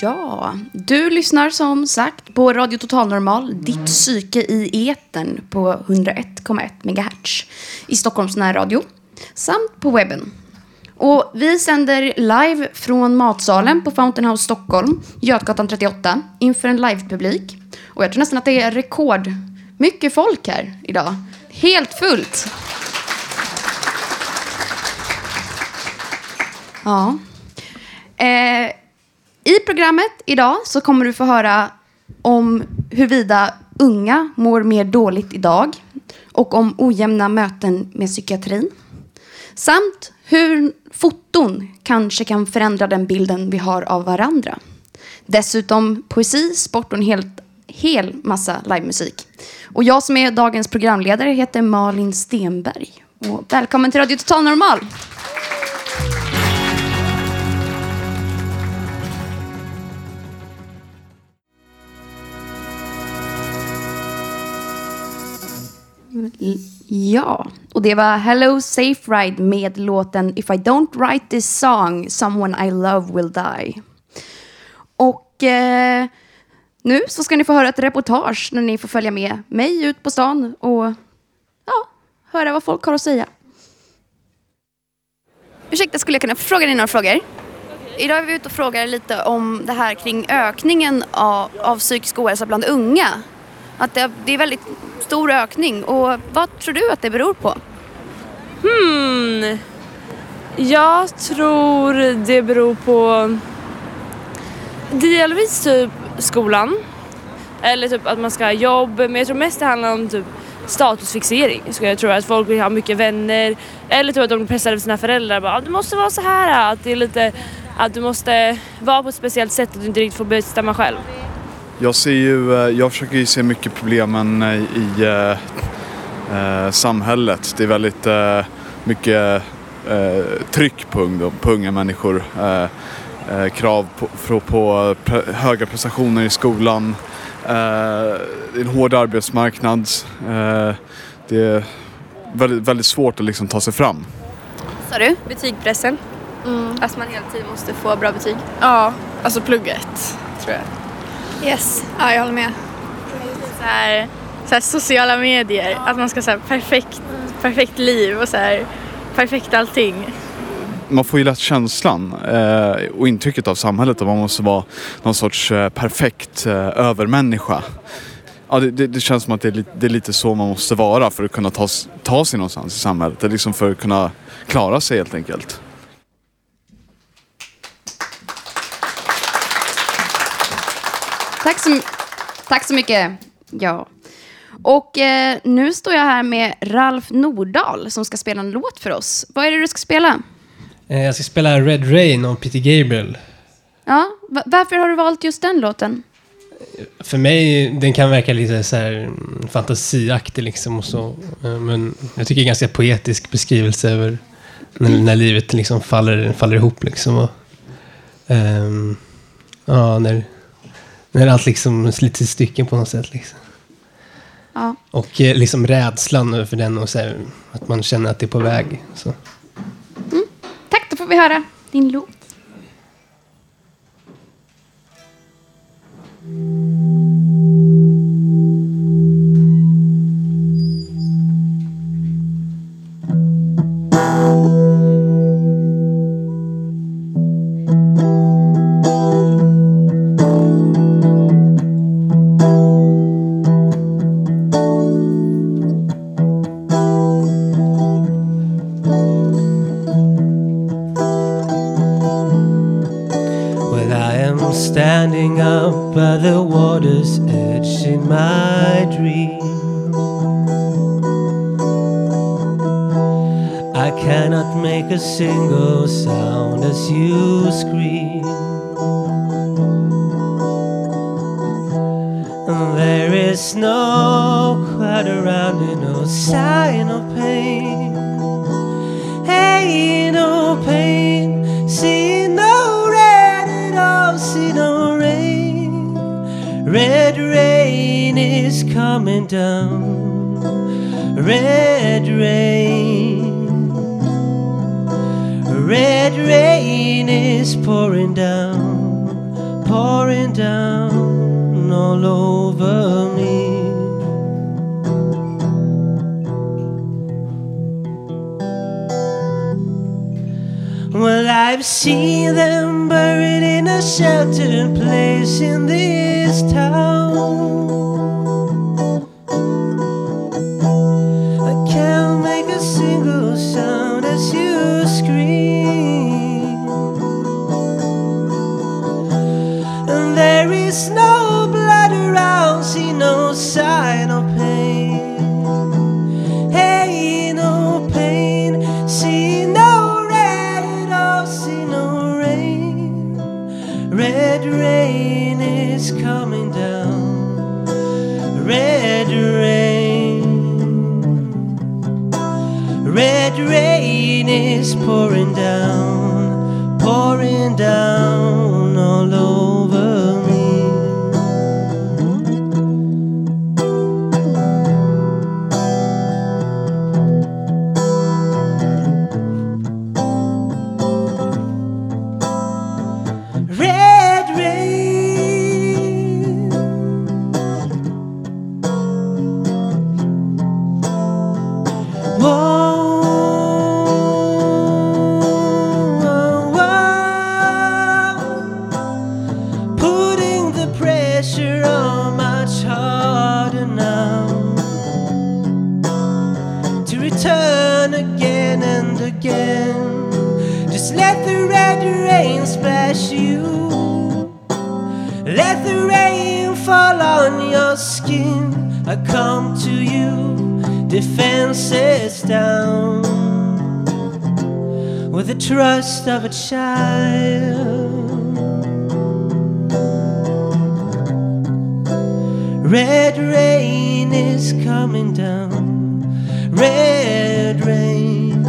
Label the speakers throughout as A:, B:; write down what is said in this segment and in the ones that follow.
A: Ja, du lyssnar som sagt på Radio Total Normal, ditt psyke i etern på 101,1 MHz i Stockholms närradio samt på webben. Och vi sänder live från matsalen på Fountain House Stockholm, Götgatan 38, inför en livepublik. Och jag tror nästan att det är rekord mycket folk här idag. Helt fullt. Ja. Eh, i programmet idag så kommer du få höra om huruvida unga mår mer dåligt idag och om ojämna möten med psykiatrin. Samt hur foton kanske kan förändra den bilden vi har av varandra. Dessutom poesi, sport och en helt, hel massa livemusik. Och jag som är dagens programledare heter Malin Stenberg. Och välkommen till Radio Total Normal! Ja, och det var Hello Safe Ride med låten If I Don't Write This Song Someone I Love Will Die. Och eh, nu så ska ni få höra ett reportage när ni får följa med mig ut på stan och ja, höra vad folk har att säga. Ursäkta, skulle jag kunna fråga dig några frågor? Idag är vi ute och frågar lite om det här kring ökningen av, av psykisk ohälsa bland unga. Att det, det är väldigt stor ökning. Och vad tror du att det beror på?
B: Hmm. Jag tror det beror på delvis typ skolan. Eller typ att man ska ha jobb. Men jag tror mest det handlar om typ statusfixering. Så jag tror att folk vill ha mycket vänner. Eller typ att de blir pressade av sina föräldrar. Bara, ah, du måste vara så här. Att det är lite att du måste vara på ett speciellt sätt att du inte riktigt får bestämma själv.
C: Jag ser ju, eh, jag försöker ju se mycket problemen eh, i eh, eh, samhället. Det är väldigt eh, mycket eh, tryck på, ungdom, på unga människor. krav på, på pre, höga prestationer i skolan. det är en hård arbetsmarknad. det är väldigt, väldigt svårt att liksom ta sig fram.
A: Sa du?
D: Betygspressen. Mm. Att man hela tiden måste få bra betyg.
E: Ja, alltså plugget tror jag.
D: Yes, ja, jag håller med.
E: Så här, så här sociala medier, att man ska ha perfekt, perfekt liv och så här, perfekt allting.
C: Man får ju lätt känslan eh, och intrycket av samhället att man måste vara någon sorts eh, perfekt eh, övermänniska. Ja, det, det, det, känns som att det är, det är, lite så man måste vara för att kunna ta, ta sig någonstans i samhället. Det är liksom för att kunna klara sig helt enkelt.
A: Tack så, tack så mycket. Ja. Och eh, nu står jag här med Ralf Nordahl som ska spela en låt för oss. Vad är det du ska spela?
F: Eh, jag ska spela Red Rain av Peter Gabriel.
A: Ja, varför har du valt just den låten?
F: För mig, den kan verka lite så här mm, fantasiaktig liksom och så. Eh, men jag tycker det är en ganska poetisk beskrivelse över när, när livet liksom faller, faller ihop liksom. Och, um, ja, när när allt liksom slits i stycken på något sätt. Liksom.
A: Ja.
F: Och eh, liksom rädslan för den och så här, att man känner att det är på väg. Så.
A: Mm. Tack, då får vi höra din låt.
G: Mm. Over me. Well, I've seen them buried in a sheltered place in this town. With the trust of a child. Red rain is coming down. Red rain.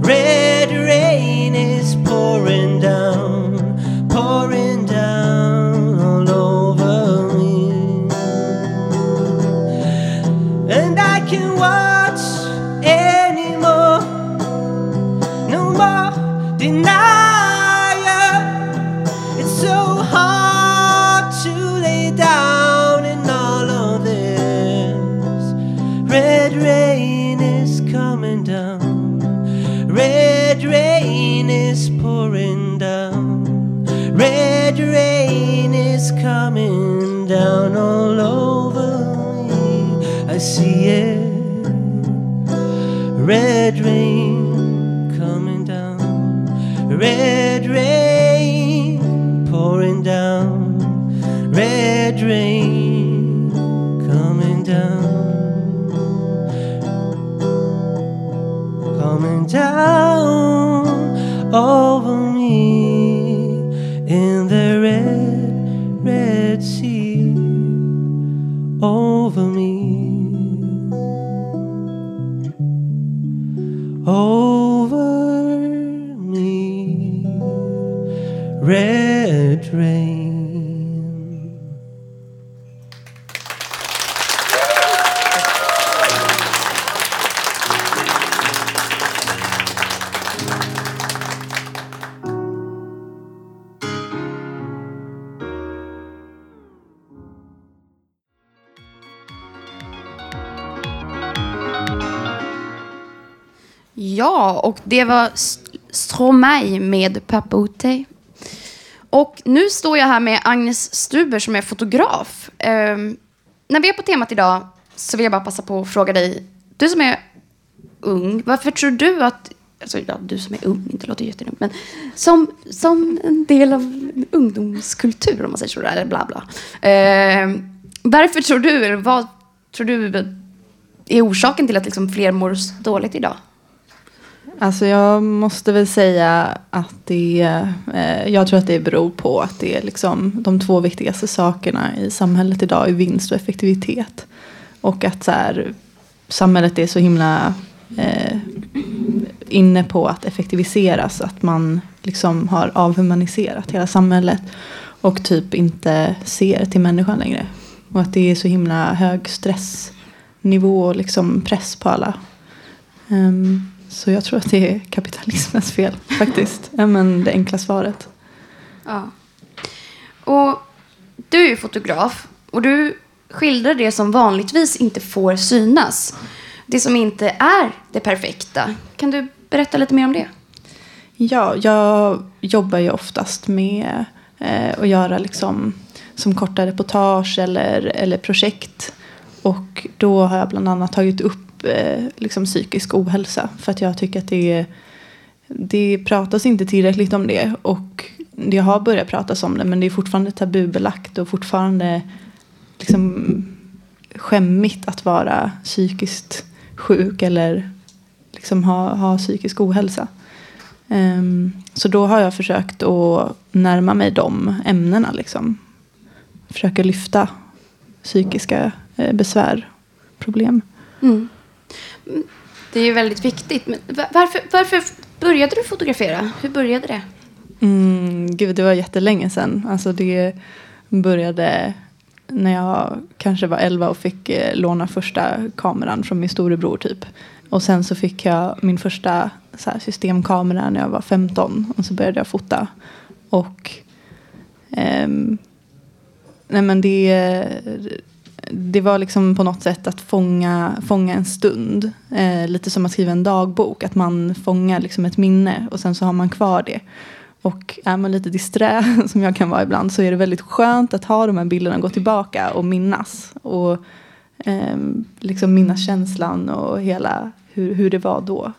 G: Red rain is pouring down,
A: Ja, och det var Stromae med Papote. Och nu står jag här med Agnes Stuber som är fotograf. Um, när vi är på temat idag så vill jag bara passa på att fråga dig, du som är ung, varför tror du att, alltså ja, du som är ung, inte låter jättedumt, men som, som en del av ungdomskultur om man säger så, eller bla bla. Ehm, varför tror du, eller vad tror du är orsaken till att liksom fler mår dåligt idag?
H: Alltså jag måste väl säga att det, eh, jag tror att det beror på att det är liksom de två viktigaste sakerna i samhället idag är vinst och effektivitet. Och att så här, samhället är så himla eh, inne på att effektiviseras. Att man liksom har avhumaniserat hela samhället. Och typ inte ser till människan längre. Och att det är så himla hög stressnivå och liksom press på alla. Um, så jag tror att det är kapitalismens fel faktiskt. Men det enkla svaret.
A: Ja. Och du är ju fotograf och du skildrar det som vanligtvis inte får synas. Det som inte är det perfekta. Kan du berätta lite mer om det?
H: Ja, jag jobbar ju oftast med eh, att göra liksom som korta reportage eller, eller projekt. Och då har jag bland annat tagit upp eh, liksom psykisk ohälsa. För att jag tycker att det, det pratas inte tillräckligt om det. Och det har börjat pratas om det men det är fortfarande tabubelagt och fortfarande liksom skämmigt att vara psykiskt sjuk eller liksom ha, ha psykisk ohälsa. Um, så då har jag försökt att närma mig de ämnena. Liksom. Försöka lyfta psykiska eh, besvär, problem.
A: Mm. Det är ju väldigt viktigt. Men varför, varför började du fotografera? Hur började det?
H: Mm, gud, det var jättelänge sedan. Alltså det började när jag kanske var 11 och fick eh, låna första kameran från min storebror typ. Och sen så fick jag min första så här, systemkamera när jag var 15 och så började jag fota. Och ehm, nej men det, det var liksom på något sätt att fånga, fånga en stund. Eh, lite som att skriva en dagbok, att man fångar liksom ett minne och sen så har man kvar det. Och är man lite disträ, som jag kan vara ibland, så är det väldigt skönt att ha de här bilderna och gå tillbaka och minnas. Och eh, liksom minnas känslan och hela hur, hur det var då.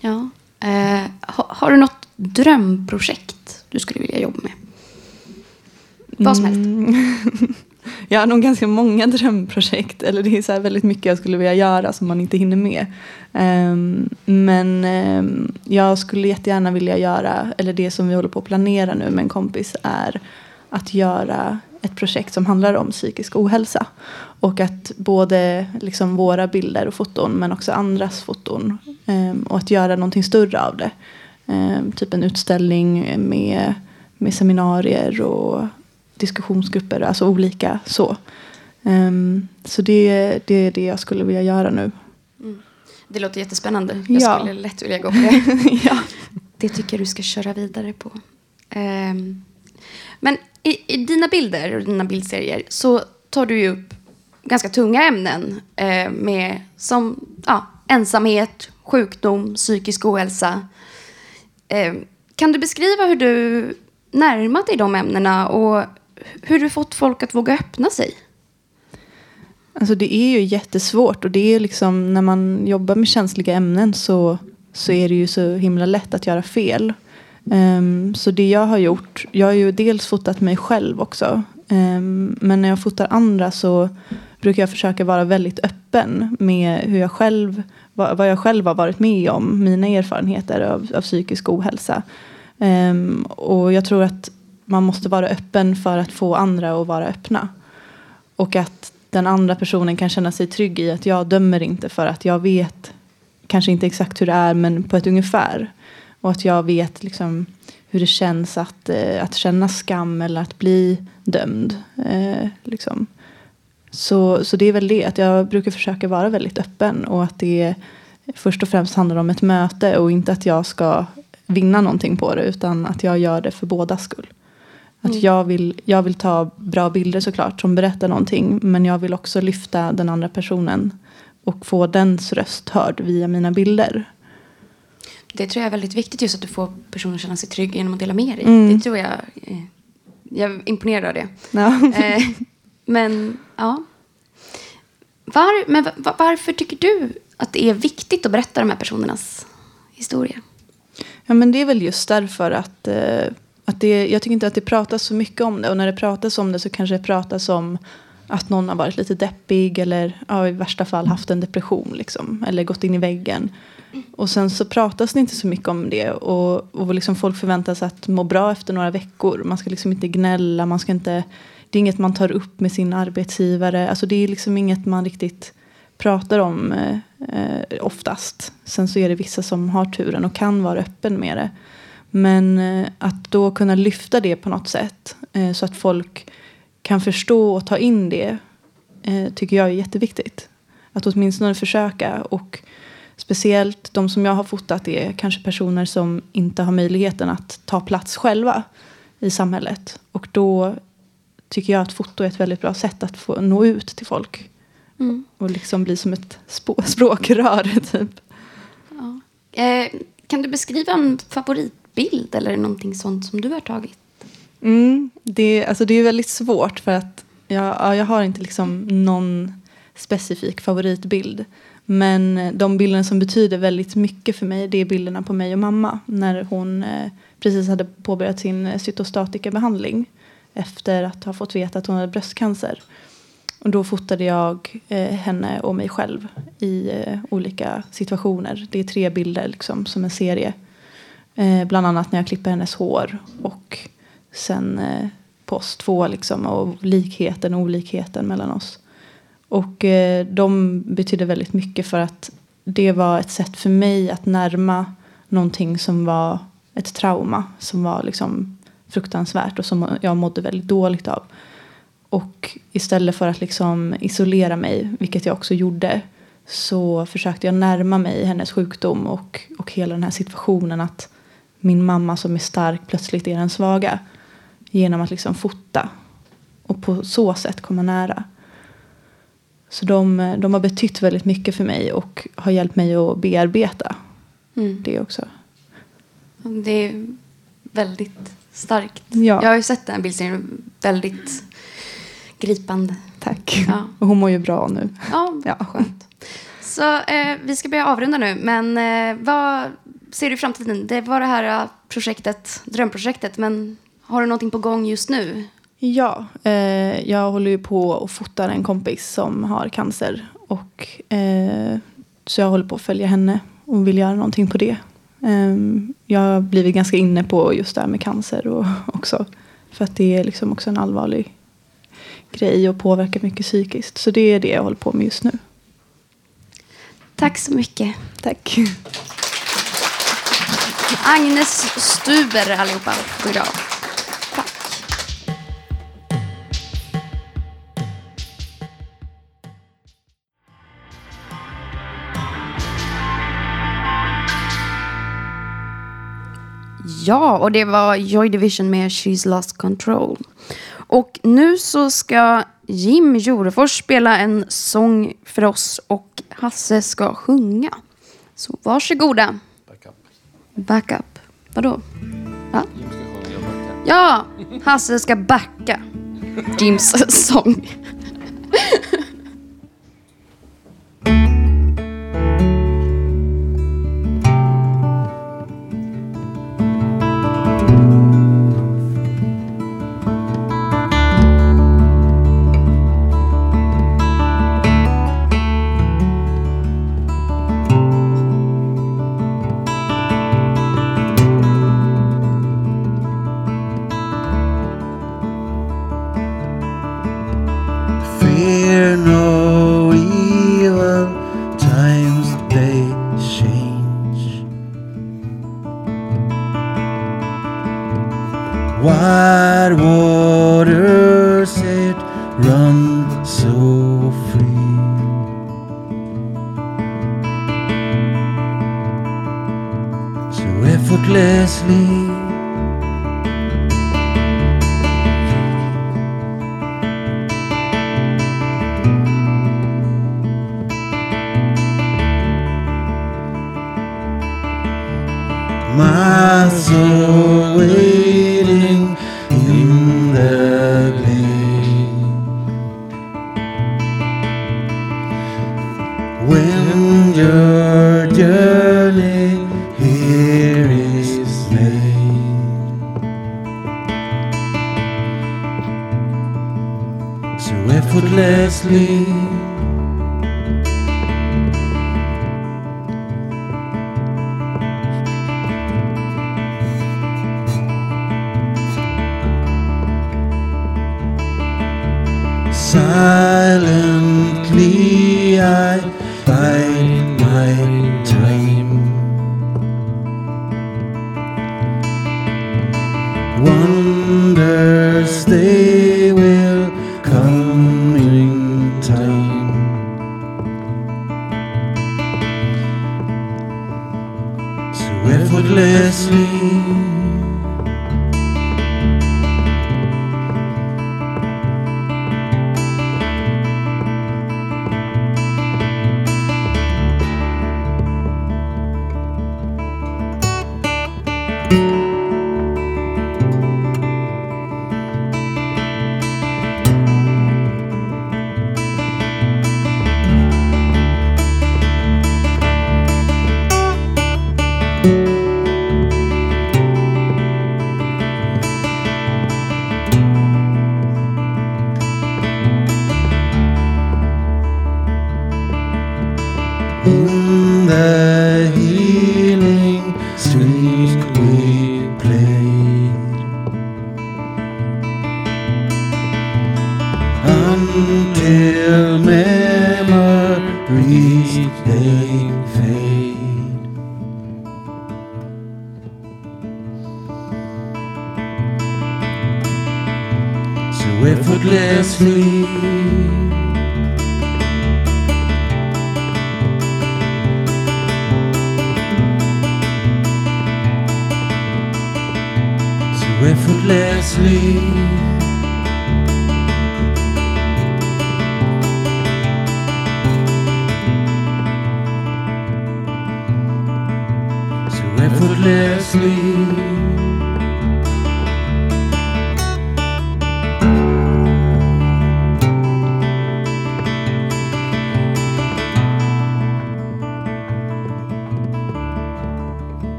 A: Ja. Eh, har, har, du något drömprojekt du skulle vilja jobba med? Vad som helst.
H: Mm. jag har nog ganska många drömprojekt. Eller det är så väldigt mycket jag skulle vilja göra som man inte hinner med. Um, men um, jag skulle jättegärna vilja göra, eller det som vi håller på att planera nu med en kompis är att göra ett projekt som handlar om psykisk ohälsa. Och att både liksom våra bilder och foton men också andras foton. Um, och att göra någonting större av det. typ en utställning med, med seminarier och diskussionsgrupper, alltså olika så. Um, så det, det är det jag skulle vilja göra nu.
A: Mm. Det låter jättespännande. Jag ja. skulle lätt vilja gå på det. ja. Det tycker jag du ska köra vidare på. Um, men i, i, dina bilder och dina bildserier så tar du ju upp ganska tunga ämnen eh, med, som ja, ensamhet, sjukdom, psykisk ohälsa. Eh, kan du beskriva hur du närmat dig de ämnena och hur har du fått folk att våga öppna sig?
H: Alltså det är ju jättesvårt och det är liksom när man jobbar med känsliga ämnen så, så är det ju så himla lätt att göra fel. Um, så det jag har gjort, jag har ju dels fotat mig själv också. Um, men när jag fotar andra så brukar jag försöka vara väldigt öppen med hur jag själv, vad, vad jag själv har varit med om, mina erfarenheter av, av psykisk ohälsa. Um, och jag tror att man måste vara öppen för att få andra att vara öppna. Och att den andra personen kan känna sig trygg i att jag dömer inte för att jag vet kanske inte exakt hur det är men på ett ungefär. Och att jag vet liksom hur det känns att, eh, att känna skam eller att bli dömd. Eh, liksom. så, så det är väl det, att jag brukar försöka vara väldigt öppen och att det först och främst handlar om ett möte och inte att jag ska vinna någonting på det utan att jag gör det för bådas skull. Att mm. jag, vill, jag vill ta bra bilder såklart som berättar någonting. Men jag vill också lyfta den andra personen. Och få dens röst hörd via mina bilder.
A: Det tror jag är väldigt viktigt just att du får personen att känna sig trygg genom att dela med dig. Mm. Det tror jag. Eh, jag är imponerad av det. Ja. Eh, men ja. Var, men varför tycker du att det är viktigt att berätta de här personernas historia?
H: Ja men det är väl just därför att eh, att det, jag tycker inte att det pratas så mycket om det. Och när det pratas om det så kanske det pratas om att någon har varit lite deppig eller ja, i värsta fall haft en depression liksom, eller gått in i väggen. Och sen så pratas det inte så mycket om det och, och liksom folk förväntas att må bra efter några veckor. Man ska liksom inte gnälla, man ska inte, det är inget man tar upp med sin arbetsgivare. Alltså det är liksom inget man riktigt pratar om eh, eh oftast. Sen så är det vissa som har turen och kan vara öppen med det. Men eh, att då kunna lyfta det på något sätt eh, så att folk kan förstå och ta in det eh, tycker jag är jätteviktigt. Att åtminstone försöka och speciellt de som jag har fotat är kanske personer som inte har möjligheten att ta plats själva i samhället. Och då tycker jag att foto är ett väldigt bra sätt att få nå ut till folk.
A: Mm.
H: Och liksom bli som ett språkrör typ.
A: Ja. Eh, kan du beskriva en bild eller någonting sånt som du har tagit?
H: Mm, det, alltså det är väldigt svårt för att jag, jag har inte liksom någon specifik favoritbild. Men eh, de bilderna som betyder väldigt mycket för mig det är bilderna på mig och mamma när hon eh, precis hade påbörjat sin eh, cytostatikabehandling efter att ha fått veta att hon hade bröstcancer. Och då fotade jag eh, henne och mig själv i eh, olika situationer. Det är tre bilder liksom, som en serie. Eh, bland annat när jag klipper hennes hår och sen eh, post två liksom, och likheten och olikheten mellan oss. Och eh, de betydde väldigt mycket för att det var ett sätt för mig att närma någonting som var ett trauma som var liksom fruktansvärt och som jag mådde väldigt dåligt av. Och istället för att liksom isolera mig, vilket jag också gjorde, så försökte jag närma mig hennes sjukdom och, och hela den här situationen att min mamma som är stark plötsligt är den svaga. Genom att liksom fota och på så sätt komma nära. Så de, de har betytt väldigt mycket för mig och har hjälpt mig att bearbeta
A: Mm.
H: det också.
A: Det är väldigt starkt.
H: Ja.
A: Jag har ju sett den här bildserien. Väldigt gripande.
H: Tack.
A: Ja.
H: Och hon mår ju bra nu.
A: Ja,
H: Ja.
A: skönt. Så eh, vi ska börja avrunda nu. Men eh, vad ser du i framtiden? Det var det här eh, projektet, drömprojektet. Men har du någonting på gång just nu?
H: Ja, eh, jag håller ju på och fotar en kompis som har cancer. Och, eh, så jag håller på att följa henne och vill göra någonting på det. Eh, jag har blivit ganska inne på just det här med cancer och, också. För att det är liksom också en allvarlig grej och påverkar mycket psykiskt. Så det är det jag håller på med just nu.
A: Tack så mycket.
H: Tack.
A: Agnes Stuber allihopa. God dag. Tack. Ja, och det var Joy Division med She's Lost Control. Och nu så ska Jim Jorefors spela en sång för oss och Hasse ska sjunga. Så varsågoda. Backup. Vadå? Va? Ja, Hasse ska backa Jims sång.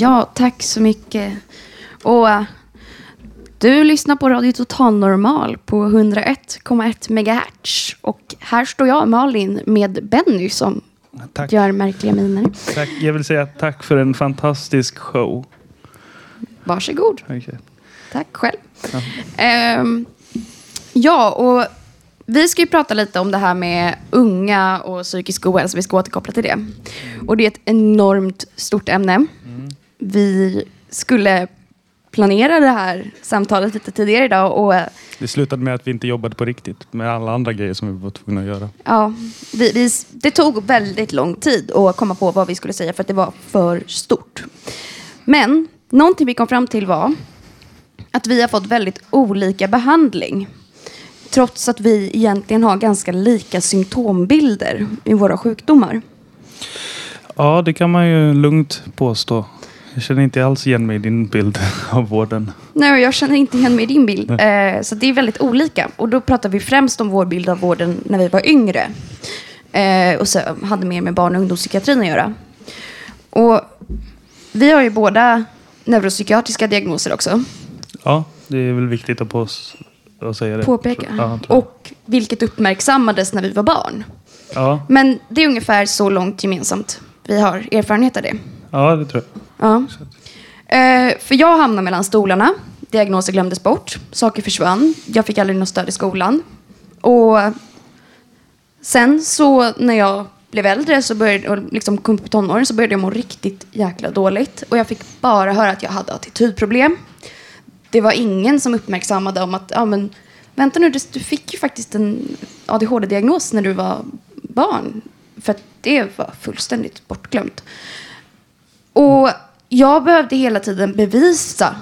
A: Ja, tack så mycket. Och eh, du lyssnar på Radio Total Normal på 101,1 MHz. Och här står jag, Malin, med Benny som
I: Tack.
A: gör märkliga miner.
I: Tack. Jag vill säga tack för en fantastisk show.
A: Varsågod.
I: Okej.
A: Tack själv.
I: Ja.
A: Ehm, ja, och vi ska ju prata lite om det här med unga och psykisk ohälsa. Vi ska återkoppla till det. Och det är ett enormt stort ämne. Vi skulle planera det här samtalet lite tidigare idag och
I: Det slutade med att vi inte jobbade på riktigt med alla andra grejer som vi var tvungna att göra.
A: ja, vi, vi, det tog väldigt lång tid att komma på vad vi skulle säga för att det var för stort. Men någonting vi kom fram till var att vi har fått väldigt olika behandling. Trots att vi egentligen har ganska lika symptombilder i våra sjukdomar.
I: Ja, det kan man ju lugnt påstå. Jag känner inte alls igen mig i din bild av vården.
A: Nej, jag känner inte igen mig i din bild. Eh, så det är väldigt olika. Och då pratar vi främst om vår bild av vården när vi var yngre. Eh, och så hade mer med barn och ungdomspsykiatrin att göra. Och vi har ju båda neuropsykiatriska diagnoser också.
I: Ja, det är väl viktigt att pås- att säga det.
A: påpeka.
I: Ja.
A: Och vilket uppmärksammades när vi var barn.
I: ja.
A: Men det är ungefär så långt gemensamt vi har erfarenhet av det.
I: ja, det tror jag.
A: Ja. Eh, för jag hamnade mellan stolarna. Diagnoser glömdes bort. Saker försvann. Jag fick aldrig något stöd i skolan. Och sen så när jag blev äldre så började, och liksom kom i tonåren så började jag må riktigt jäkla dåligt. Och jag fick bara höra att jag hade attitydproblem. Det var ingen som uppmärksammade om att, ja men vänta nu, du fick ju faktiskt en ADHD-diagnos när du var barn. För att det var fullständigt bortglömt. Och jag behövde hela tiden bevisa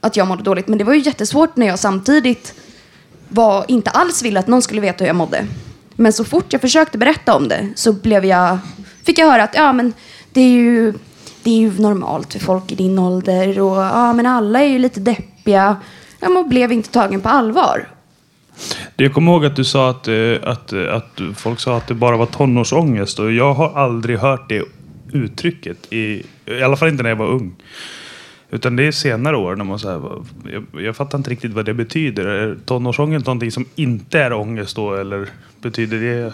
A: att jag mådde dåligt. Men det var ju jättesvårt när jag samtidigt var, inte alls ville att någon skulle veta hur jag mådde. Men så fort jag försökte berätta om det så blev jag, fick jag höra att ja, men det, är ju, det är ju normalt för folk i din ålder och ja, men alla är ju lite deppiga. Ja, man blev inte tagen på allvar.
I: Jag kommer ihåg att du sa att, eh, att, att folk sa att det bara var tonårsångest och jag har aldrig hört det uttrycket. I, I alla fall inte när jag var ung. Utan det är senare år när man så här, jag, jag fattar inte riktigt vad det betyder. Är tonårsångest någonting som inte är ångest då eller betyder det?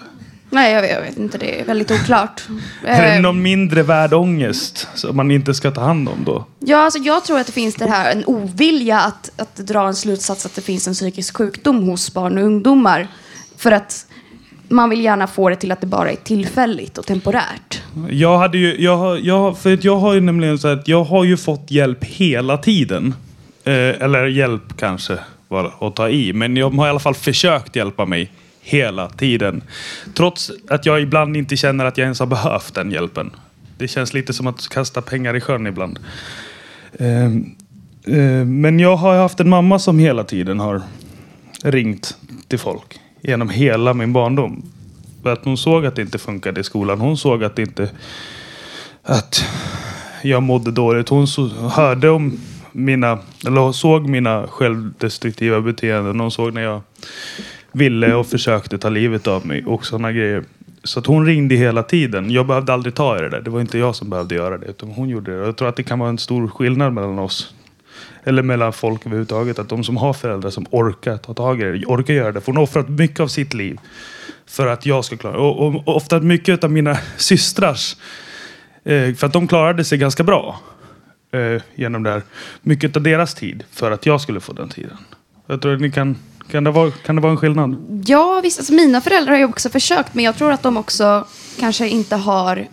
A: Nej, jag vet, jag vet inte. Det är väldigt oklart.
I: Är det
A: Eh,
I: någon mindre värd ångest som man inte ska ta hand om då?
A: Ja, alltså jag tror att det finns det här en ovilja att, att dra en slutsats att det finns en psykisk sjukdom hos barn och ungdomar. För att man vill gärna få det till att det bara är tillfälligt och temporärt.
I: Jag hade ju, jag har, jag, för jag har ju nämligen så att jag har ju fått hjälp hela tiden. Eh, eller hjälp kanske var att ta i. Men jag har i alla fall försökt hjälpa mig hela tiden. Trots att jag ibland inte känner att jag ens har behövt den hjälpen. Det känns lite som att kasta pengar i sjön ibland. Eh, eh, men jag har haft en mamma som hela tiden har ringt till folk genom hela min barndom. För att hon såg att det inte funkade i skolan. Hon såg att det inte... Att jag mådde dåligt. Hon så, hörde om mina... Eller såg mina självdestruktiva beteenden. Hon såg när jag ville och försökte ta livet av mig och sådana grejer. Så att hon ringde hela tiden. Jag behövde aldrig ta i det där. Det var inte jag som behövde göra det. Utan hon gjorde det. Jag tror att det kan vara en stor skillnad mellan oss. Eller mellan folk överhuvudtaget. Att de som har föräldrar som orkar ta tag i det. Orkar göra det. För hon har offrat mycket av sitt liv. För att jag ska klara och, och, och ofta mycket av mina systrars. Eh, för att de klarade sig ganska bra. Eh, genom det här. Mycket av deras tid. För att jag skulle få den tiden. Jag tror att ni kan... Kan det vara, kan det vara en skillnad?
A: Ja, visst. Alltså mina föräldrar har ju också försökt, men jag tror att de också kanske inte har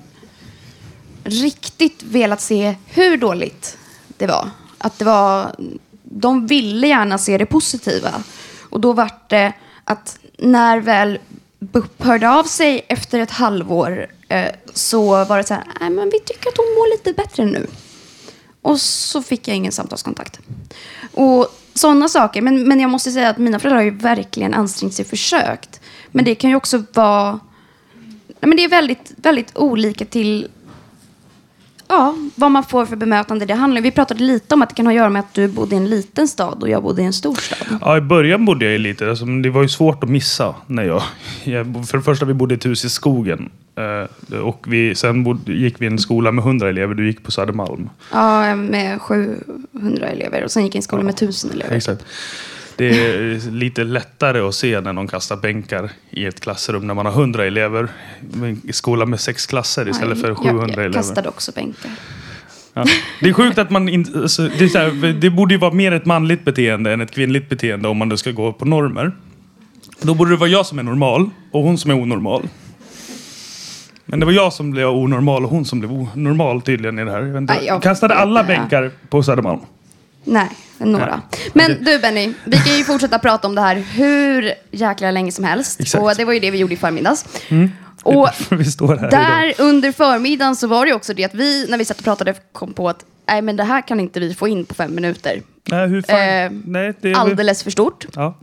A: riktigt velat se hur dåligt det var. Att det var... De ville gärna se det positiva. Och då var det att när väl BUP hörde av sig efter ett halvår eh, så var det så här, nej men vi tycker att hon mår lite bättre nu. Och så fick jag ingen samtalskontakt. Och sådana saker. Men, men jag måste säga att mina föräldrar har ju verkligen ansträngt sig och försökt. Men det kan ju också vara... Nej, men det är väldigt, väldigt olika till ja, vad man får för bemötande. Det handlar, vi pratade lite om att det kan ha att göra med att du bodde i en liten stad och jag bodde i en stor stad.
I: Ja, i början bodde jag i lite. Alltså, det var ju svårt att missa. När jag, jag, för det första, vi bodde i ett hus i skogen. Eh, och vi, sen bodde, gick vi i en skola med 100 elever. Du gick på Södermalm.
A: Ja, med 700 elever och sen gick jag i en skola med 1000 elever.
I: Exakt. Det är lite lättare att se när någon kastar bänkar i ett klassrum när man har 100 elever. I skola med sex klasser istället för 700
A: jag, jag
I: elever.
A: kastade också bänkar.
I: Ja. Det är sjukt att man inte... Alltså, det, här, det borde ju vara mer ett manligt beteende än ett kvinnligt beteende om man nu ska gå på normer. Då borde det vara jag som är normal och hon som är onormal. Men det var jag som blev onormal och hon som blev onormal tydligen i det här. Jag
A: jag-
I: Kastade alla bänkar på Södermalm.
A: Nej, några. Men du Benny, vi kan ju fortsätta prata om det här hur jäkla länge som helst.
I: Exakt.
A: Och det var ju det vi gjorde i förmiddags.
I: Mm.
A: Och
I: vi står här
A: där
I: idag.
A: under förmiddagen så var det också det att vi, när vi satt och pratade, kom på att nej men det här kan inte vi få in på fem minuter.
I: Nej, hur fan?
A: Eh,
I: Nej, det är
A: Alldeles för stort.
I: Ja.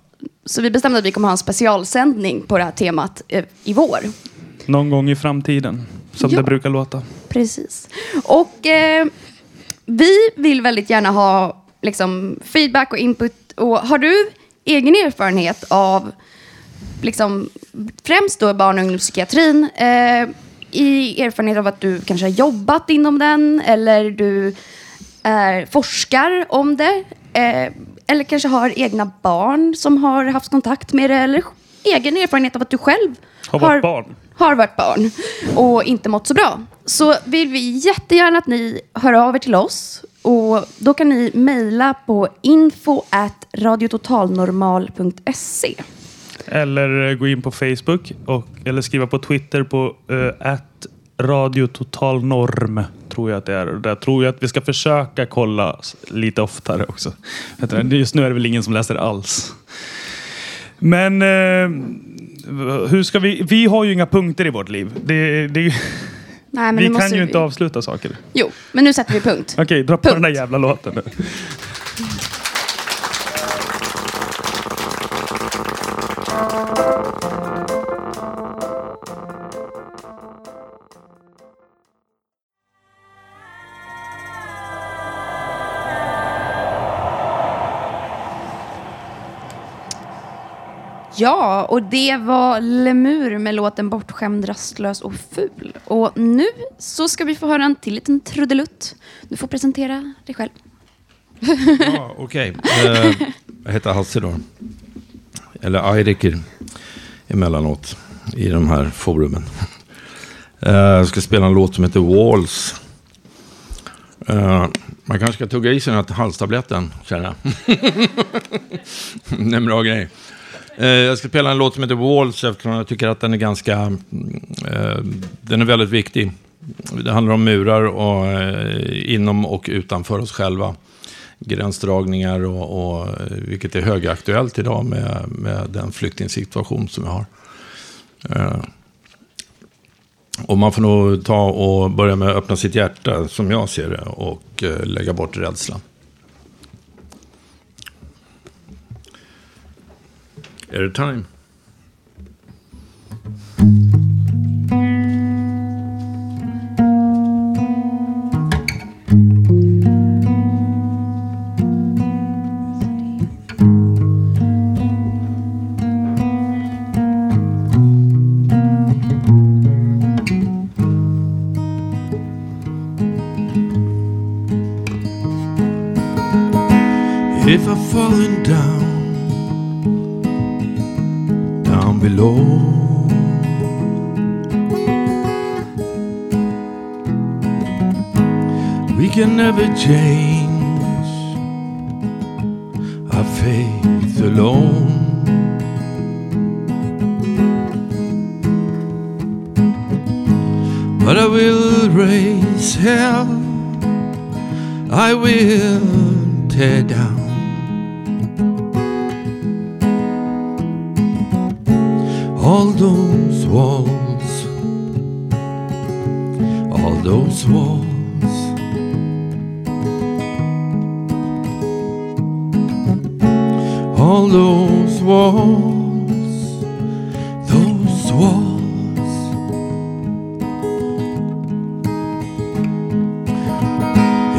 A: Så vi bestämde att vi kommer ha en specialsändning på det här temat eh, i vår.
I: Någon gång i framtiden. Som
A: Ja.
I: det brukar låta.
A: Precis. Och eh, vi vill väldigt gärna ha liksom, feedback och input. Och har du egen erfarenhet av liksom, främst då barn och ungdomspsykiatrin eh, i erfarenhet av att du kanske har jobbat inom den eller du är forskar om det. Eh, eller kanske har egna barn som har haft kontakt med det eller egen erfarenhet av att du själv
I: Har varit barn.
A: har varit barn och inte mått så bra. Så vill vi jättegärna att ni hör av er till oss. Och då kan ni mejla på info at radiototalnormal.se.
I: Eller eh, gå in på Facebook och, eller skriva på Twitter på uh, at radiototalnorm. Tror jag att det är. Där tror jag att vi ska försöka kolla lite oftare också. Just nu är det väl ingen som läser alls. Men uh, hur ska vi? Vi har ju inga punkter i vårt liv. Det, det,
A: Nej, men
I: vi
A: nu
I: kan ju
A: vi-
I: inte avsluta saker.
A: Jo, men nu sätter vi punkt.
I: Okej, dra på den där jävla låten nu.
A: Ja, och det var Lemur med låten Bortskämd, rastlös och ful. Och nu så ska vi få höra en till liten trudelutt. Du får presentera dig själv.
J: Ja, Okej. Eh, jag heter Hasse då. Eller Airiker emellanåt i de här forumen. Eh, jag ska spela en låt som heter Walls. Eh, man kanske ska tugga i sig den här halstabletten, känner jag. det är en bra grej. Eh, jag ska spela en låt som heter Walls eftersom jag tycker att den är ganska... Eh, den är väldigt viktig. Det handlar om murar och, eh, inom och utanför oss själva gränsdragningar och, och vilket är högaktuellt idag med, med den flyktingsituation som vi har. Och man får nog ta och börja med att öppna sitt hjärta, som jag ser det, och lägga bort rädslan. Är det time?
K: J.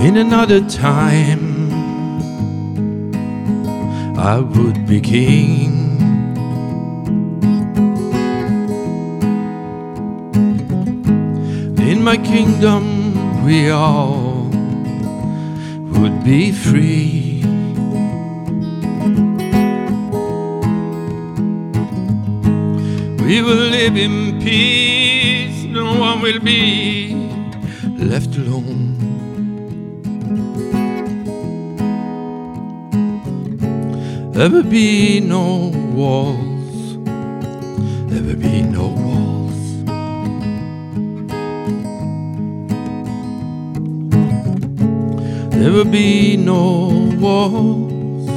K: In another time, I would be king. In my kingdom, we all would be free. We will live in peace, no one will be left alone. There will be no walls, there will be no walls. There will be no walls,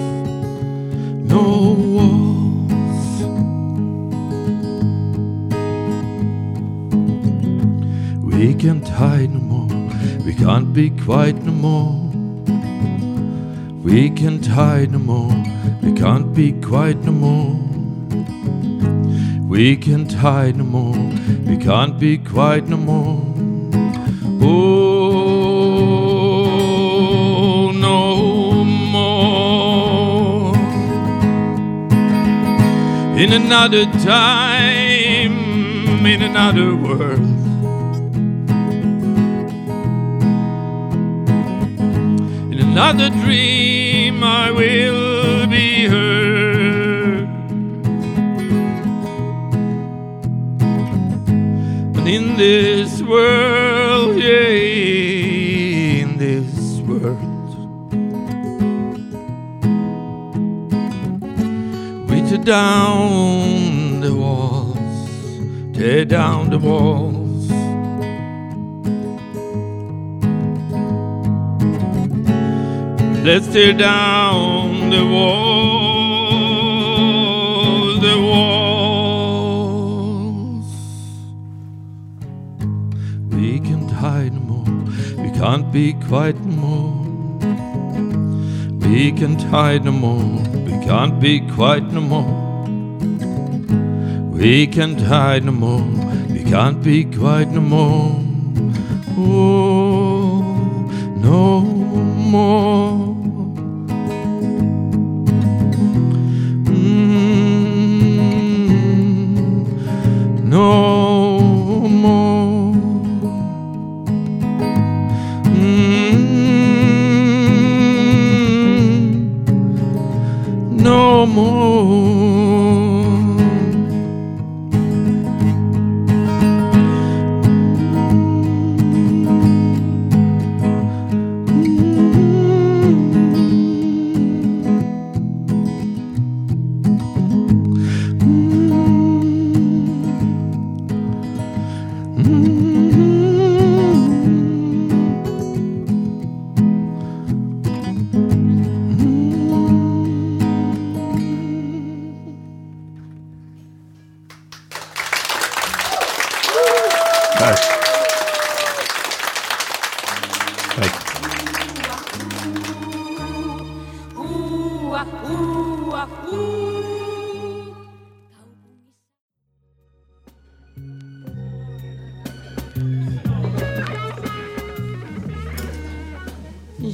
K: no walls. We can't hide no more, we can't be quiet no more. We can't hide no more, we can't be quiet no more. We can't hide no more, we can't be quiet no more. Oh, no more. In another time, in another world. In another dream, I will heard. And in this world, yeah, in this world, we tear down the walls, tear down the walls. Let's tear down the wall. Can't be quiet no more. We can't hide no more, we can't be quiet no more. We can't hide no more, we can't be quiet no more. Oh, no more.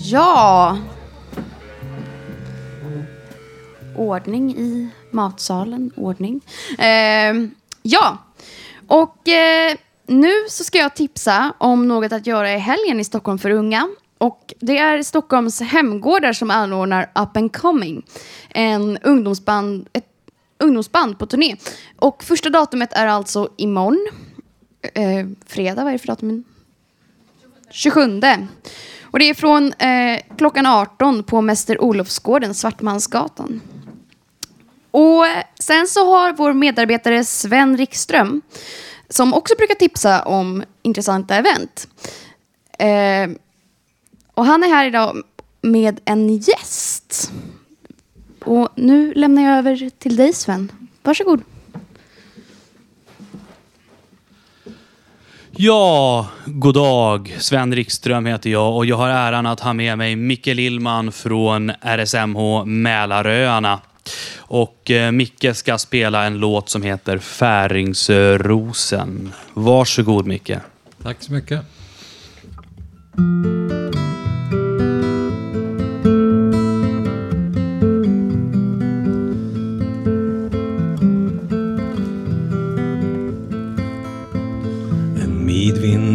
A: Ja. Ordning i matsalen. Ordning. Eh, ja. Och eh, nu så ska jag tipsa om något att göra i helgen i Stockholm för unga. Och det är Stockholms hemgårdar som anordnar Up and Coming. En ungdomsband, ett ungdomsband på turné. Och första datumet är alltså imorgon. Eh, fredag, vad är det för datum? 27. Och det är från eh, klockan 18 på Mäster Olofsgården, Svartmansgatan. Och sen så har vår medarbetare Sven Rickström, som också brukar tipsa om intressanta event. Eh, och han är här idag med en gäst. Och nu lämnar jag över till dig Sven. Varsågod.
L: Ja, god dag. Sven Rickström heter jag och jag har äran att ha med mig Micke Lillman från RSMH Mälaröarna. Och eh, Micke ska spela en låt som heter Färingsrosen. Varsågod Micke.
K: Tack så mycket.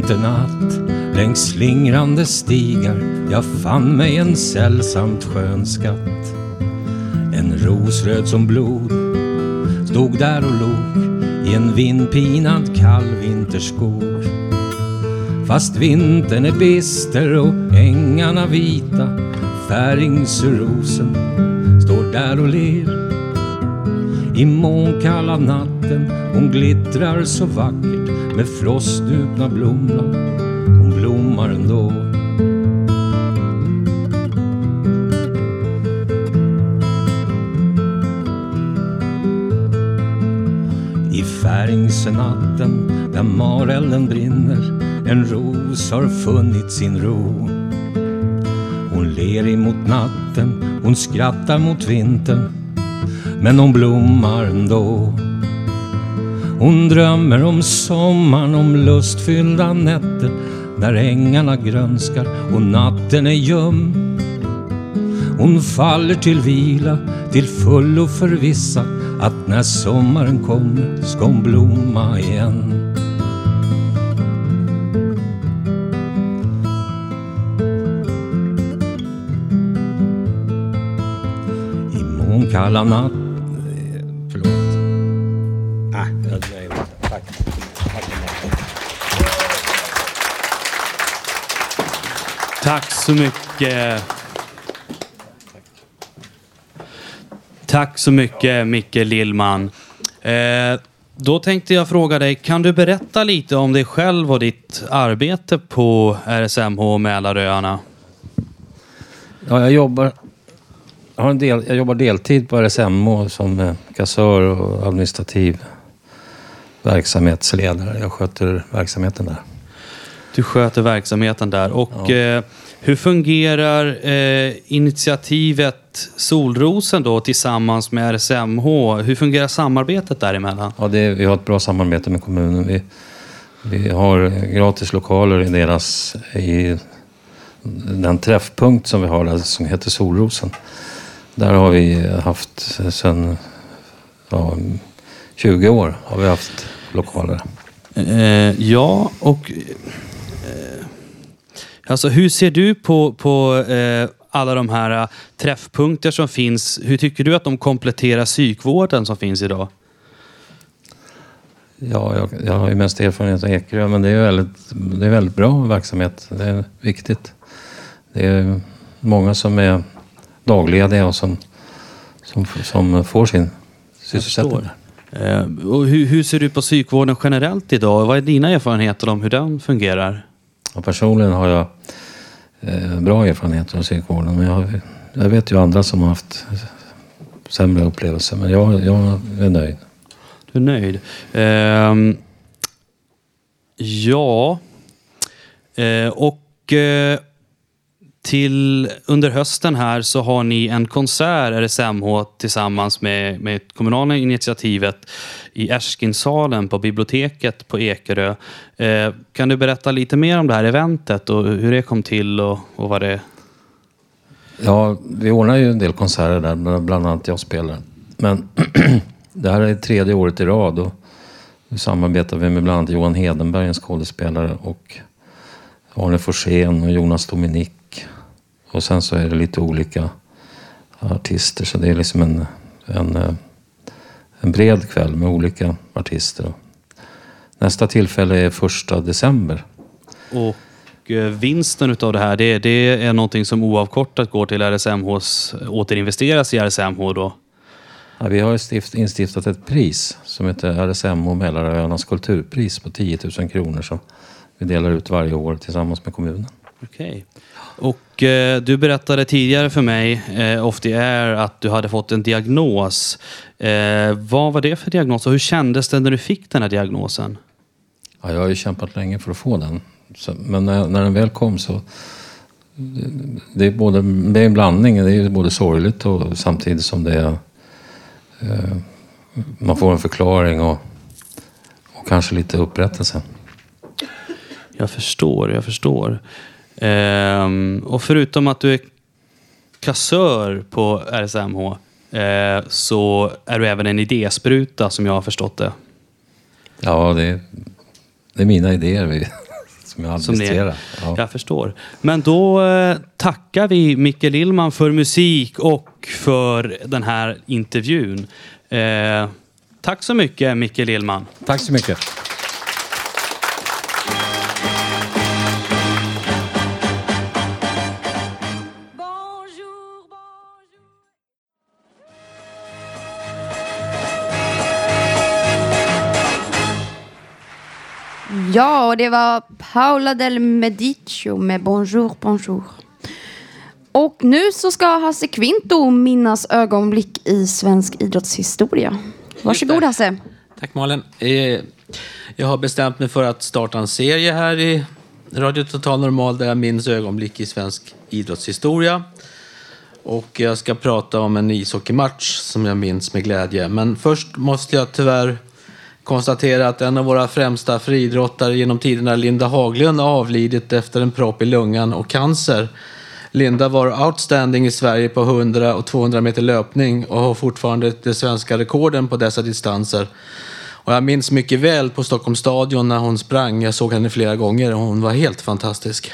M: Midvinternatt längs slingrande stigar jag fann mig en sällsamt skön skatt. En rosröd som blod stod där och log i en vindpinad kall vinterskog. Fast vintern är bister och ängarna vita Färingsrosen står där och ler i månkalla natten hon glittrar så vackert med frostdupna blomblad Hon blommar ändå. I färingsenatten där marelden brinner En ros har funnit sin ro. Hon ler emot natten, hon skrattar mot vintern men hon blommar ändå. Hon drömmer om sommaren, om lustfyllda nätter när ängarna grönskar och natten är ljum. Hon faller till vila, till fullo förvissad att när sommaren kommer ska hon blomma igen. I månkalla natt
L: så mycket. Tack så mycket Micke Lillman. Eh, då tänkte jag fråga dig, kan du berätta lite om dig själv och ditt arbete på RSMH Mälaröarna?
M: Ja, jag jobbar, jag har en del, jag jobbar deltid på RSMH som eh, kassör och administrativ verksamhetsledare. Jag sköter verksamheten där.
L: Du sköter verksamheten där. Och eh, hur fungerar eh, initiativet Solrosen då tillsammans med RSMH? Hur fungerar samarbetet däremellan?
M: Ja, det, vi har ett bra samarbete med kommunen. Vi, vi har gratis lokaler i deras, i den träffpunkt som vi har där som heter Solrosen. Där har vi haft sedan ja, 20 år har vi haft lokaler.
L: Eh, ja, och eh, alltså hur ser du på, på eh, alla de här eh, träffpunkter som finns? Hur tycker du att de kompletterar psykvården som finns idag?
M: Ja, jag, jag har ju mest erfarenhet av Ekerö, men det är väldigt, det är väldigt bra verksamhet. Det är viktigt. Det är många som är daglediga och som, som, som får sin sysselsättning.
L: Eh, och hur, hur ser du på psykvården generellt idag? Vad är dina erfarenheter om hur den fungerar?
M: Och personligen har jag eh, bra erfarenheter av psykvården. Men jag, jag vet ju andra som har haft sämre upplevelser. Men jag, jag är nöjd.
L: Du är nöjd. Ehm, ja, Eh, och eh, till under hösten här så har ni en konsert, RSMH, tillsammans med, med kommunala initiativet i Erskinsalen på biblioteket på Ekerö. Eh, kan du berätta lite mer om det här eventet och hur det kom till och, och vad det
M: Ja, vi ordnar ju en del konserter där, bland annat jag spelar. Men det här är tredje året i rad och nu samarbetar vi med bland annat Johan Hedenberg, en skådespelare, och Arne Forsén och Jonas Dominik. Och sen så är det lite olika artister, så det är liksom en, en, eh, en bred kväll med olika artister. Nästa tillfälle är första december.
L: Och eh, vinsten utav det här, det, det är någonting som oavkortat går till RSMHs, återinvesteras i RSMH då?
M: Ja, vi har stift, instiftat ett pris som heter RSMH Mälaröarnas kulturpris på 10 000 kronor som vi delar ut varje år tillsammans med kommunen.
L: Okej. Och eh, du berättade tidigare för mig, eh, off the air, att du hade fått en diagnos. Eh, vad var det för diagnos och hur kändes det när du fick den här diagnosen?
M: Ja, jag har ju kämpat länge för att få den. Så, men när, när den väl kom så... Det är, både, det är en blandning. Det är både sorgligt och samtidigt som det är... Eh, man får en förklaring och, och kanske lite upprättelse.
L: Jag förstår, jag förstår. Ehm, och förutom att du är kassör på RSMH eh, så är du även en idéspruta som jag har förstått det.
M: Ja, det är, det är mina idéer vi, som jag
L: Som
M: administrerar. Ja.
L: Jag förstår. Men då eh, tackar vi Micke Lillman för musik och för den här intervjun. Eh, tack så mycket Micke Lillman.
M: Tack så mycket.
A: Ja, och det var Paula del Medicio med Bonjour, bonjour. Och nu så ska Hasse Kvinto minnas ögonblick i svensk idrottshistoria. Varsågod Hasse.
N: Tack Malin. Eh, Jag har bestämt mig för att starta en serie här i Radio Total Normal där jag minns ögonblick i svensk idrottshistoria. Och jag ska prata om en ishockeymatch som jag minns med glädje. Men först måste jag tyvärr konstatera att en av våra främsta friidrottare genom tiderna, Linda Haglund, har avlidit efter en propp i lungan och cancer. Linda var outstanding i Sverige på 100 och 200 meter löpning och har fortfarande de svenska rekorden på dessa distanser. Och jag minns mycket väl på Stockholms stadion när hon sprang. Jag såg henne flera gånger och hon var helt fantastisk.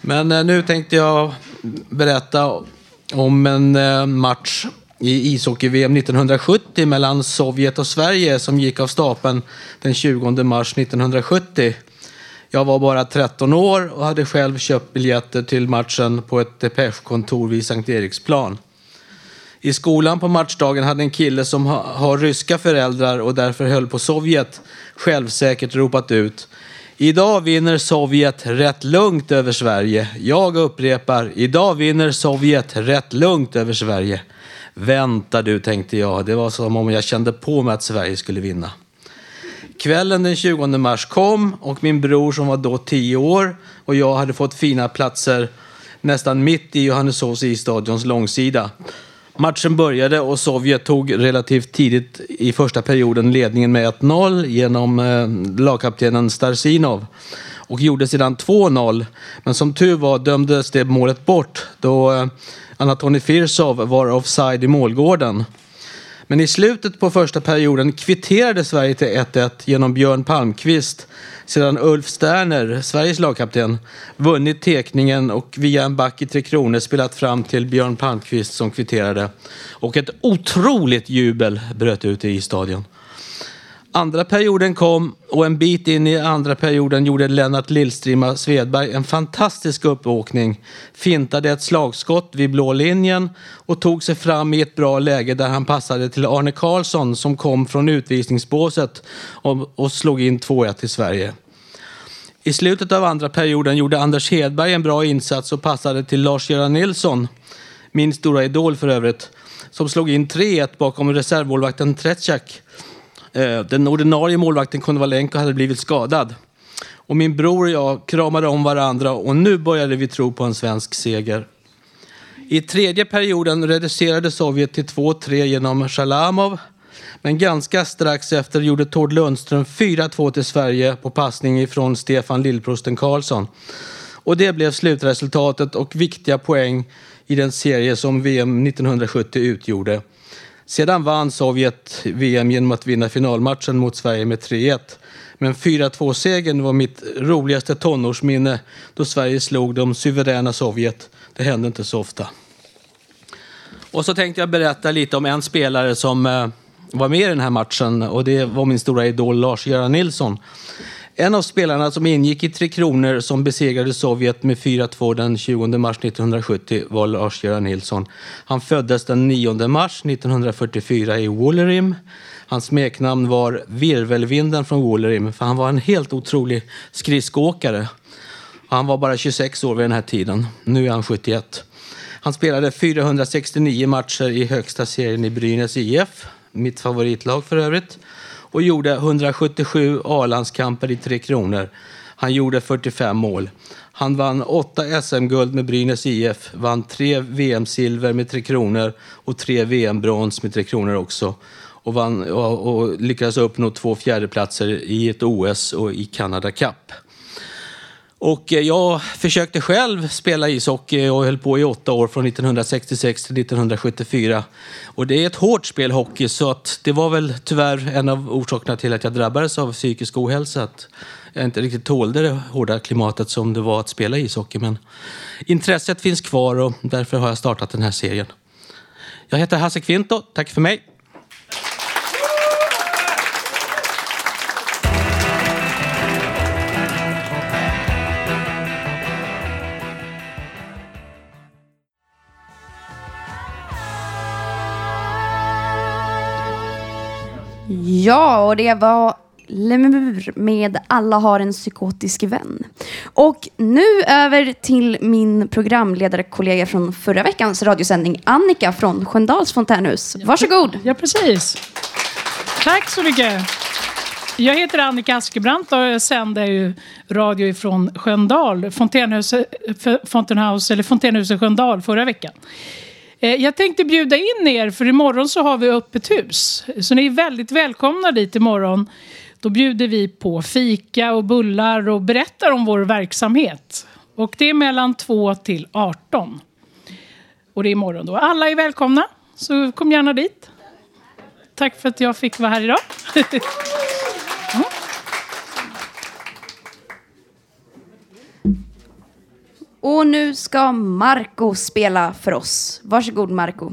N: Men eh, nu tänkte jag berätta om en eh, match i ishockey-VM 1970 mellan Sovjet och Sverige som gick av stapeln den 20 mars 1970. Jag var bara 13 år och hade själv köpt biljetter till matchen på ett Depeche-kontor vid Sankt Eriksplan. I skolan på matchdagen hade en kille som ha, har ryska föräldrar och därför höll på Sovjet självsäkert ropat ut Idag vinner Sovjet rätt lugnt över Sverige. Jag upprepar, idag vinner Sovjet rätt lugnt över Sverige. Vänta du, tänkte jag. Det var som om jag kände på mig att Sverige skulle vinna. Kvällen den 20 mars kom och min bror som var då 10 år och jag hade fått fina platser nästan mitt i Johanneshovs isstadions långsida. Matchen började och Sovjet tog relativt tidigt i första perioden ledningen med 1-0 genom eh, lagkaptenen Starsinov och gjorde sedan 2-0. Men som tur var dömdes det målet bort då eh, Anatoni Firsov var offside i målgården. Men i slutet på första perioden kvitterade Sverige till 1-1 genom Björn Palmqvist sedan Ulf Sterner, Sveriges lagkapten, vunnit tekningen och via en back i Tre Kronor spelat fram till Björn Palmqvist som kvitterade. Och ett otroligt jubel bröt ut i stadion. Andra perioden kom och en bit in i andra perioden gjorde Lennart Lillstrima Svedberg en fantastisk uppåkning, fintade ett slagskott vid blå linjen och tog sig fram i ett bra läge där han passade till Arne Karlsson som kom från utvisningsbåset och slog in 2-1 till Sverige. I slutet av andra perioden gjorde Anders Hedberg en bra insats och passade till Lars-Göran Nilsson, min stora idol för övrigt, som slog in 3-1 bakom reservmålvakten Tretjak. Eh, den ordinarie målvakten Konovalenko hade blivit skadad. Och min bror och jag kramade om varandra och nu började vi tro på en svensk seger. I tredje perioden reducerade Sovjet till 2-3 genom Shalamov. Men ganska strax efter gjorde Tord Lundström 4-2 till Sverige på passning ifrån Stefan Lillprosten Karlsson. Och det blev slutresultatet och viktiga poäng i den serie som VM 1970 utgjorde. Sedan vann Sovjet VM genom att vinna finalmatchen mot Sverige med 3-1. Men 4-2-segern var mitt roligaste tonårsminne då Sverige slog de suveräna Sovjet. Det hände inte så ofta. Och så tänkte jag berätta lite om en spelare som eh, var med i den här matchen och det var min stora idol Lars-Göran Nilsson. En av spelarna som ingick i Tre Kronor som besegrade Sovjet med 4-2 den 20 mars 1970 var Lars-Göran Nilsson. Han föddes den 9 mars 1944 i Wollerim. Hans smeknamn var Virvelvinden från Wollerim för han var en helt otrolig skridskoåkare. Han var bara 26 år vid den här tiden. Nu är han 71. Han spelade 469 matcher i högsta serien i Brynäs IF, mitt favoritlag för övrigt, och gjorde 177 A-landskamper i Tre Kronor. Han gjorde 45 mål. Han vann åtta SM-guld med Brynäs IF, vann tre VM-silver med Tre Kronor och tre VM-brons med Tre Kronor också. Och, vann, och, och lyckades uppnå två fjärdeplatser i ett OS och i Canada Cup. Och eh, jag försökte själv spela ishockey och höll på i åtta år från 1966 till 1974. Och det är ett hårt spel hockey så att det var väl tyvärr en av orsakerna till att jag drabbades av psykisk ohälsa. Att jag inte riktigt tålde det hårda klimatet som det var att spela ishockey. Men intresset finns kvar och därför har jag startat den här serien. Jag heter Hasse Kvinto. Tack för mig.
A: Ja, och det var Lemur med Alla har en psykotisk vän. Och nu över till min programledarkollega från förra veckans radiosändning, Annika från Sköndals fontänhus. Varsågod.
O: Ja, precis. Tack så mycket. Jag heter Annika Askebrandt och jag sänder ju radio ifrån Sköndal, eller Fontänhuset Sköndal förra veckan. Eh, jag tänkte bjuda in er, för imorgon så har vi öppet hus. Så ni är väldigt välkomna dit imorgon. Då bjuder vi på fika och bullar och berättar om vår verksamhet. Och det är mellan 2 till 18. Och det är imorgon då. Alla är välkomna, så kom gärna dit. Tack för att jag fick vara här idag.
A: Och nu ska Marco spela för oss. Varsågod Marco.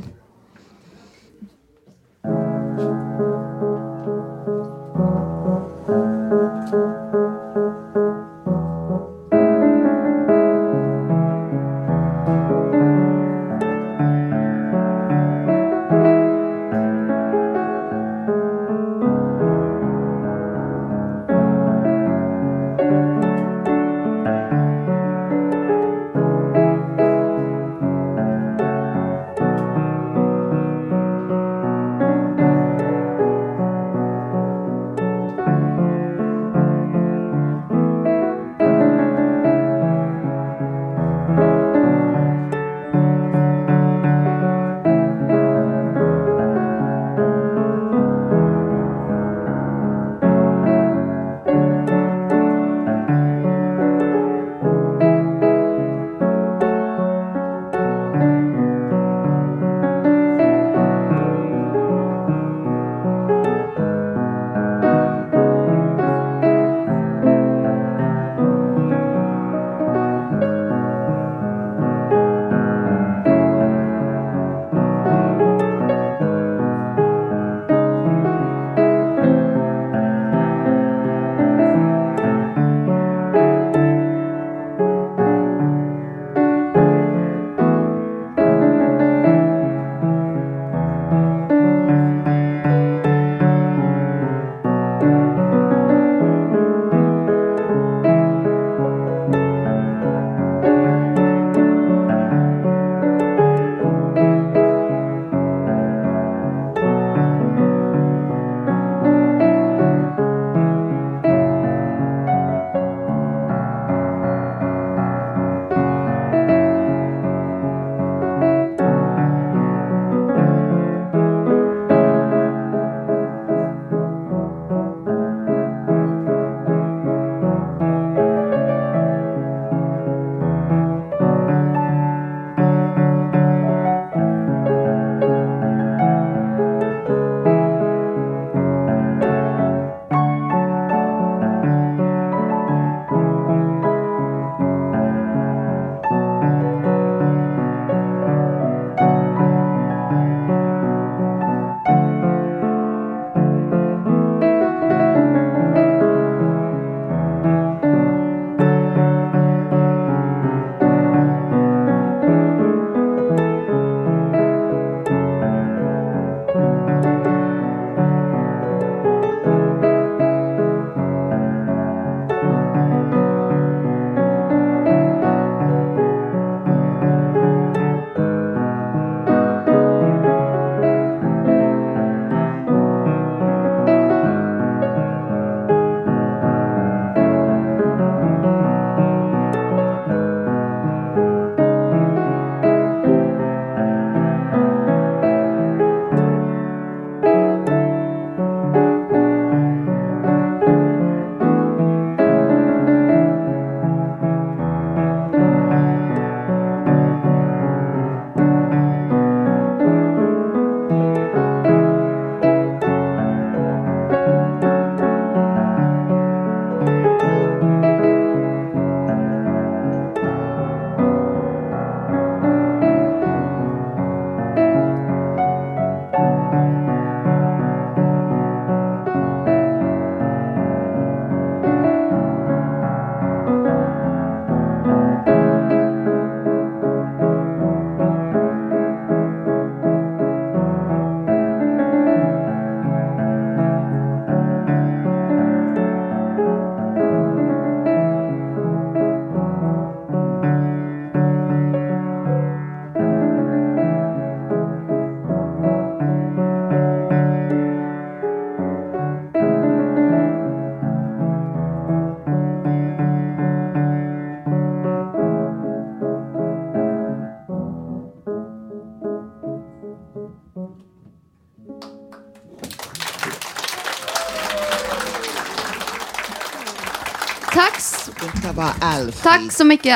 A: Tack så mycket.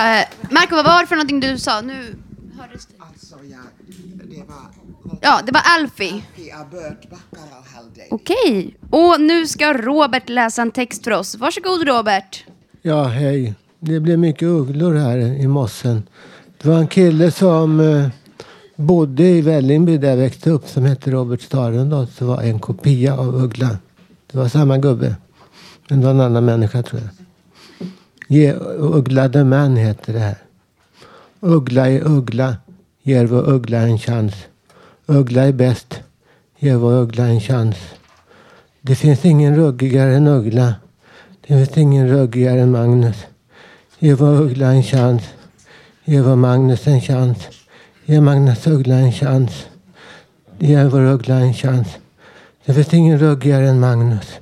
A: Marco, vad var det för någonting du sa? Nu hördes det.
P: Alltså, ja, det var
A: Ja, det var Alfie.
P: Bört Backar och.
A: Okej. Nu ska Robert läsa en text för oss. Varsågod Robert.
Q: Ja, hej. Det blev mycket ugglor här i mossen. Det var en kille som eh, bodde i Vällingby där jag växte upp som hette Robert Starendal. Så var en kopia av Uggla. Det var samma gubbe. Men det var en annan människa tror jag. Ge Uggla the Man heter det här. Uggla är uggla. Ger vår uggla en chans. Uggla är bäst. Ger vår uggla en chans. Det finns ingen ruggigare än uggla. Det finns ingen ruggigare än Magnus. Ge vår uggla en chans. Ge vår Magnus en chans. Ge Magnus Uggla en chans. Ge vår Uggla en chans. Det finns ingen ruggigare än Magnus.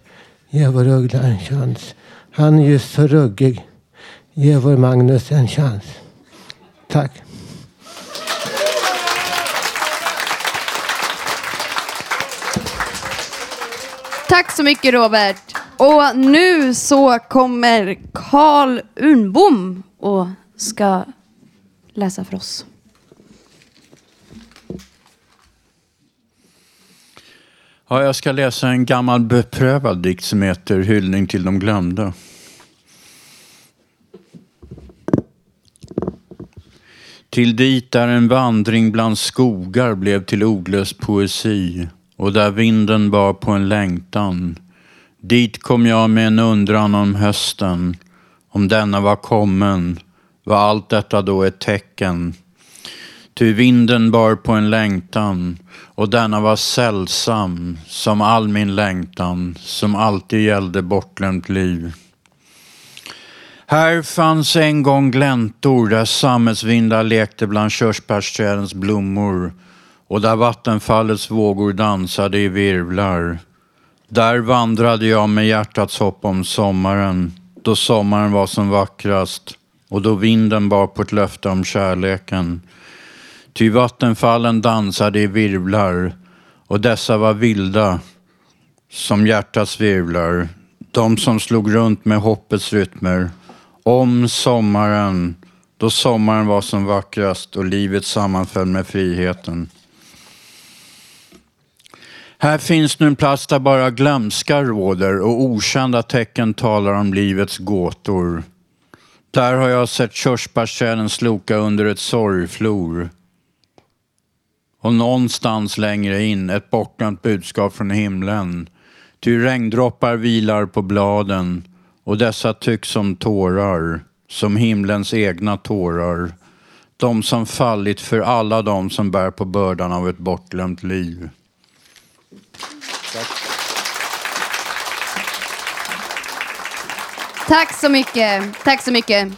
Q: Ge vår Uggla en chans. Han är just så ruggig. Ge vår Magnus en chans. Tack.
A: Tack så mycket Robert. Och nu så kommer Karl Unbom och ska läsa för oss.
R: Ja, jag ska läsa en gammal beprövad dikt som heter Hyllning till de glömda. Till dit där en vandring bland skogar blev till ordlös poesi och där vinden bar på en längtan. Dit kom jag med en undran om hösten. Om denna var kommen var allt detta då ett tecken. Ty vinden bar på en längtan och denna var sällsam som all min längtan som alltid gällde bortglömt liv. Här fanns en gång gläntor där sammetsvindar lekte bland körsbärsträdens blommor och där vattenfallets vågor dansade i virvlar. Där vandrade jag med hjärtats hopp om sommaren, då sommaren var som vackrast och då vinden bar på ett löfte om kärleken. Ty vattenfallen dansade i virvlar och dessa var vilda som hjärtats virvlar. De som slog runt med hoppets rytmer. Om sommaren, då sommaren var som vackrast och livet sammanföll med friheten. Här finns nu en plats där bara glömska råder och okända tecken talar om livets gåtor. Där har jag sett körsbärsträden sloka under ett sorgflor. Och någonstans längre in ett bortglömt budskap från himlen. Ty regndroppar vilar på bladen och dessa tycks som tårar, som himlens egna tårar. De som fallit för alla de som bär på bördan av ett bortglömt liv.
A: Tack så mycket. Tack så mycket.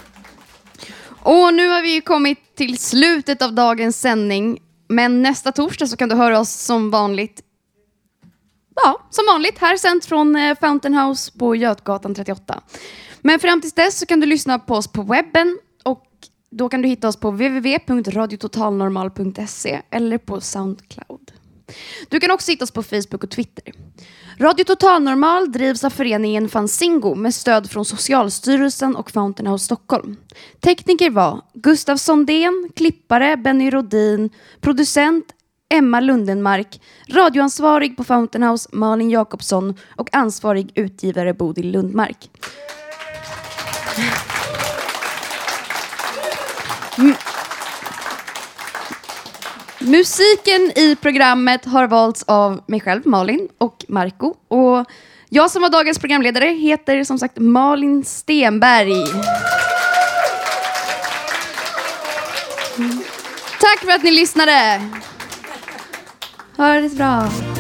A: Och nu har vi ju kommit till slutet av dagens sändning. Men nästa torsdag så kan du höra oss som vanligt. Ja, som vanligt här sänt från eh, Fountain House på Götgatan 38. Men fram tills dess så kan du lyssna på oss på webben och då kan du hitta oss på www.radiototalnormal.se eller på Soundcloud. Du kan också hitta oss på Facebook och Twitter. Radio Total Normal drivs av föreningen Fanzingo med stöd från Socialstyrelsen och Fountain House Stockholm. Tekniker var Gustav Sondén, klippare Benny Rodin, producent Emma Lundenmark, radioansvarig på Fountain House Malin Jakobsson och ansvarig utgivare Bodil Lundmark. Mm. Musiken i programmet har valts av mig själv, Malin, och Marco. Och jag som var dagens programledare heter som sagt Malin Stenberg. Mm. Tack för att ni lyssnade. Ha det så bra.